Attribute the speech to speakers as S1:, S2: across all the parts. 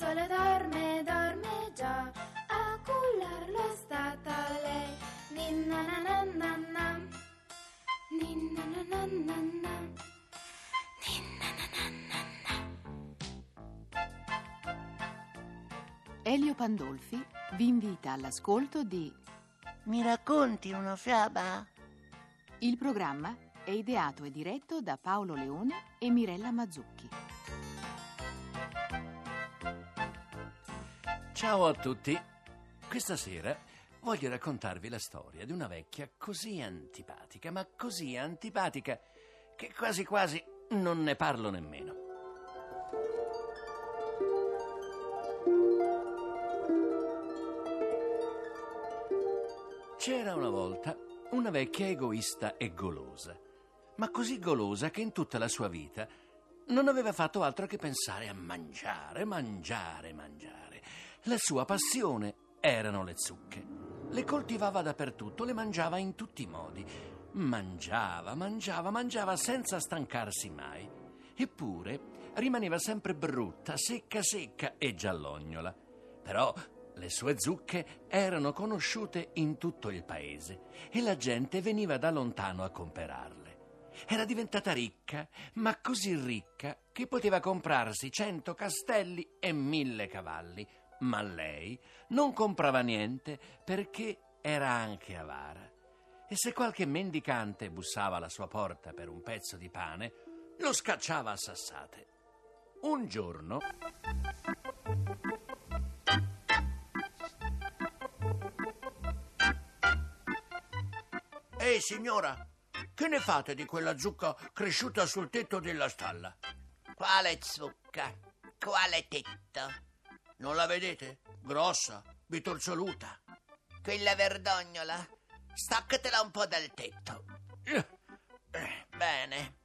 S1: sole dorme, dorme già, a cullarlo è stata lei. Ninna na na na na, ninna na na na na, ninna na na na na.
S2: Elio Pandolfi vi invita all'ascolto di
S3: Mi racconti una fiaba?
S2: Il programma è ideato e diretto da Paolo Leone e Mirella Mazzucchi.
S4: Ciao a tutti. Questa sera voglio raccontarvi la storia di una vecchia così antipatica, ma così antipatica che quasi quasi non ne parlo nemmeno. C'era una volta una vecchia egoista e golosa, ma così golosa che in tutta la sua vita non aveva fatto altro che pensare a mangiare, mangiare, mangiare. La sua passione erano le zucche. Le coltivava dappertutto, le mangiava in tutti i modi. Mangiava, mangiava, mangiava senza stancarsi mai. Eppure rimaneva sempre brutta, secca, secca e giallognola. Però le sue zucche erano conosciute in tutto il paese e la gente veniva da lontano a comperarle. Era diventata ricca, ma così ricca che poteva comprarsi cento castelli e mille cavalli. Ma lei non comprava niente perché era anche avara. E se qualche mendicante bussava alla sua porta per un pezzo di pane, lo scacciava a sassate. Un giorno
S5: Ehi, signora, che ne fate di quella zucca cresciuta sul tetto della stalla?
S3: Quale zucca? Quale tetto?
S5: Non la vedete? Grossa, bitorzoluta.
S3: Quella verdognola? Staccatela un po' dal tetto.
S5: Eh,
S3: Bene.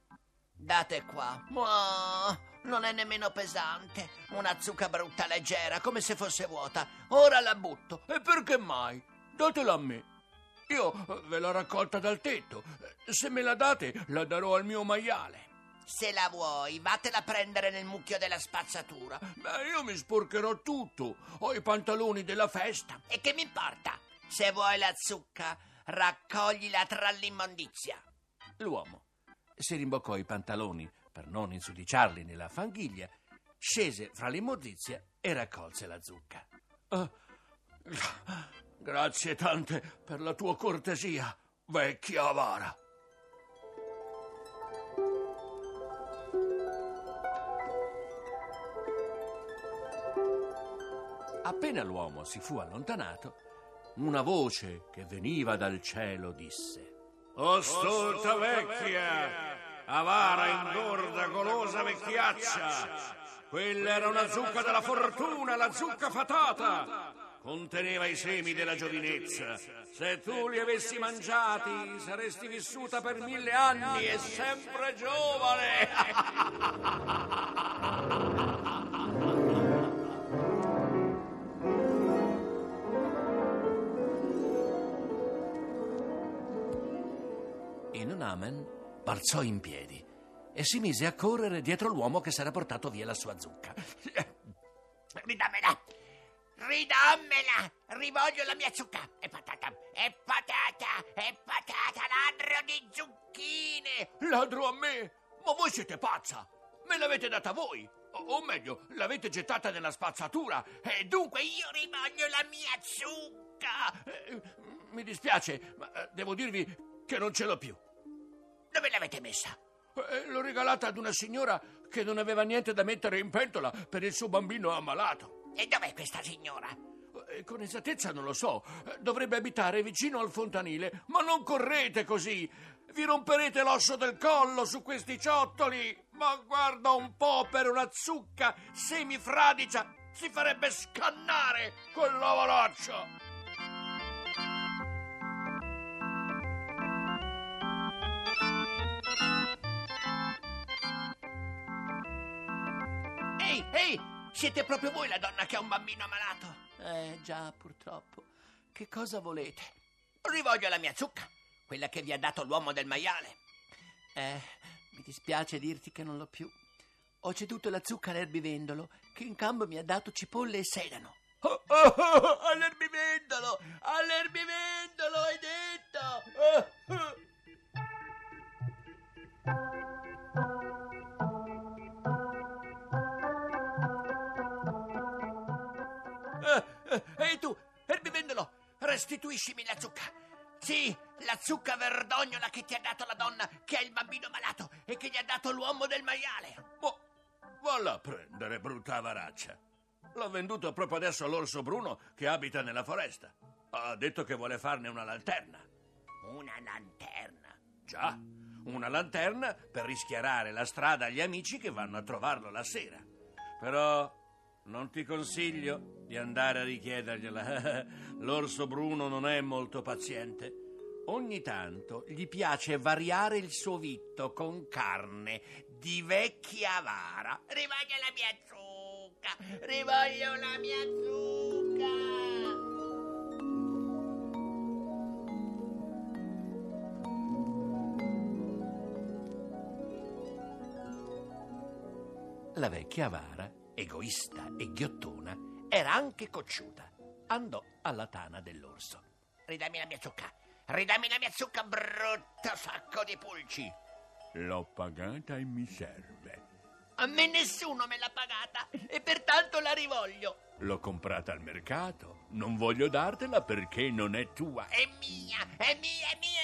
S3: Date qua. Ma non è nemmeno pesante. Una zucca brutta leggera, come se fosse vuota. Ora la butto.
S5: E perché mai? Datela a me. Io eh, ve l'ho raccolta dal tetto. Eh, Se me la date, la darò al mio maiale.
S3: Se la vuoi, vattela a prendere nel mucchio della spazzatura.
S5: Beh, io mi sporcherò tutto. Ho i pantaloni della festa.
S3: E che mi importa? Se vuoi la zucca, raccoglila tra l'immondizia.
S4: L'uomo si rimboccò i pantaloni per non insudiciarli nella fanghiglia, scese fra l'immondizia e raccolse la zucca.
S5: Eh, Grazie tante per la tua cortesia, vecchia avara.
S4: Appena l'uomo si fu allontanato, una voce che veniva dal cielo disse:
S6: O stolta vecchia, avara, ingorda, golosa vecchiaccia. Quella era una zucca della fortuna, la zucca fatata. Conteneva i semi della giovinezza. Se tu li avessi mangiati, saresti vissuta per mille anni e sempre giovane.
S4: amen balzò in piedi e si mise a correre dietro l'uomo che s'era portato via la sua zucca.
S3: Ridammela! Ridammela! Rivoglio la mia zucca! È patata! È patata! È patata! Ladro di zucchine!
S5: Ladro a me? Ma voi siete pazza! Me l'avete data voi! O, o meglio, l'avete gettata nella spazzatura e dunque io...
S3: Io rivoglio la mia zucca!
S5: eh, mi dispiace, ma eh, devo dirvi che non ce l'ho più.
S3: Dove l'avete messa?
S5: Eh, L'ho regalata ad una signora che non aveva niente da mettere in pentola per il suo bambino ammalato.
S3: E dov'è questa signora?
S5: Eh, Con esattezza non lo so. Eh, Dovrebbe abitare vicino al fontanile. Ma non correte così! Vi romperete l'osso del collo su questi ciottoli! Ma guarda un po' per una zucca semifradicia! Si farebbe scannare quell'ovoloccio!
S3: Ehi, Siete proprio voi la donna che ha un bambino ammalato?
S4: Eh già, purtroppo. Che cosa volete?
S3: Rivoglio la mia zucca, quella che vi ha dato l'uomo del maiale.
S4: Eh, mi dispiace dirti che non l'ho più.
S3: ho ceduto la zucca all'erbivendolo che in cambio mi ha dato cipolle e sedano.
S5: Oh, oh, oh, all'erbivendolo! All'erbivendolo, hai detto!
S3: Restituiscimi la zucca. Sì, la zucca verdognola che ti ha dato la donna che ha il bambino malato e che gli ha dato l'uomo del maiale.
S5: Oh, valla a prendere, brutta avaraccia. L'ho venduto proprio adesso all'orso Bruno che abita nella foresta. Ha detto che vuole farne una lanterna.
S3: Una lanterna.
S5: Già, una lanterna per rischiarare la strada agli amici che vanno a trovarlo la sera. Però non ti consiglio di andare a richiedergliela. L'orso Bruno non è molto paziente. Ogni tanto gli piace variare il suo vitto con carne di vecchia avara.
S3: Rivoglio la mia zucca, rivoglio la mia zucca.
S4: La vecchia avara, egoista e ghiottona, era anche cocciuta. Andò alla tana dell'orso.
S3: Ridammi la mia zucca, ridammi la mia zucca, brutto sacco di pulci.
S6: L'ho pagata e mi serve.
S3: A me nessuno me l'ha pagata e pertanto la rivoglio.
S6: L'ho comprata al mercato. Non voglio dartela perché non è tua.
S3: È mia, è mia, è mia,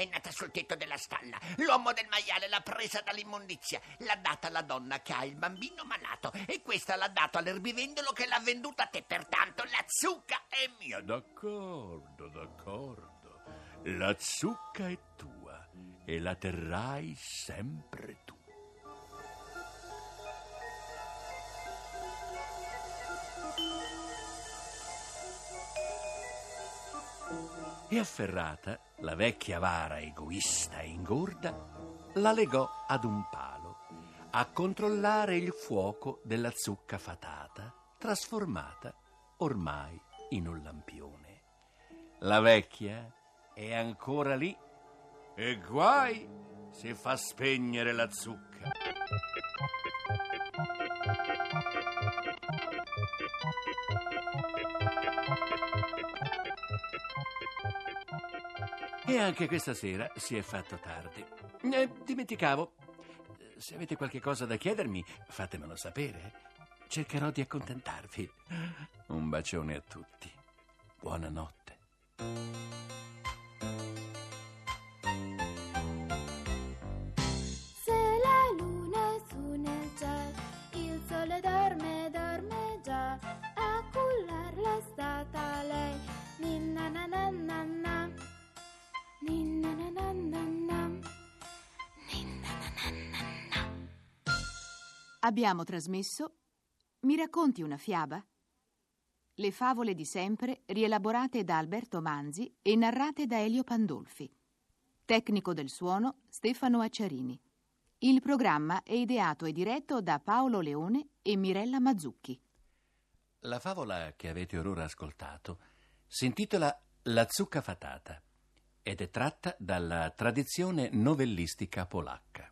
S3: è nata sul tetto della stalla. L'uomo del maiale l'ha presa dall'immondizia. L'ha data alla donna che ha il bambino malato. E questa l'ha dato all'erbivendolo che l'ha venduta a te. Pertanto la zucca è mia.
S6: D'accordo, d'accordo. La zucca è tua e la terrai sempre tu.
S4: E afferrata, la vecchia avara egoista e ingorda la legò ad un palo a controllare il fuoco della zucca fatata, trasformata ormai in un lampione. La vecchia è ancora lì e guai se fa spegnere la zucca. E anche questa sera si è fatto tardi. Eh, dimenticavo. Se avete qualche cosa da chiedermi, fatemelo sapere. Cercherò di accontentarvi. Un bacione a tutti. Buonanotte.
S2: Abbiamo trasmesso Mi racconti una fiaba? Le favole di sempre rielaborate da Alberto Manzi e narrate da Elio Pandolfi. Tecnico del suono Stefano Acciarini. Il programma è ideato e diretto da Paolo Leone e Mirella Mazzucchi.
S4: La favola che avete orora ascoltato si intitola La zucca fatata ed è tratta dalla tradizione novellistica polacca.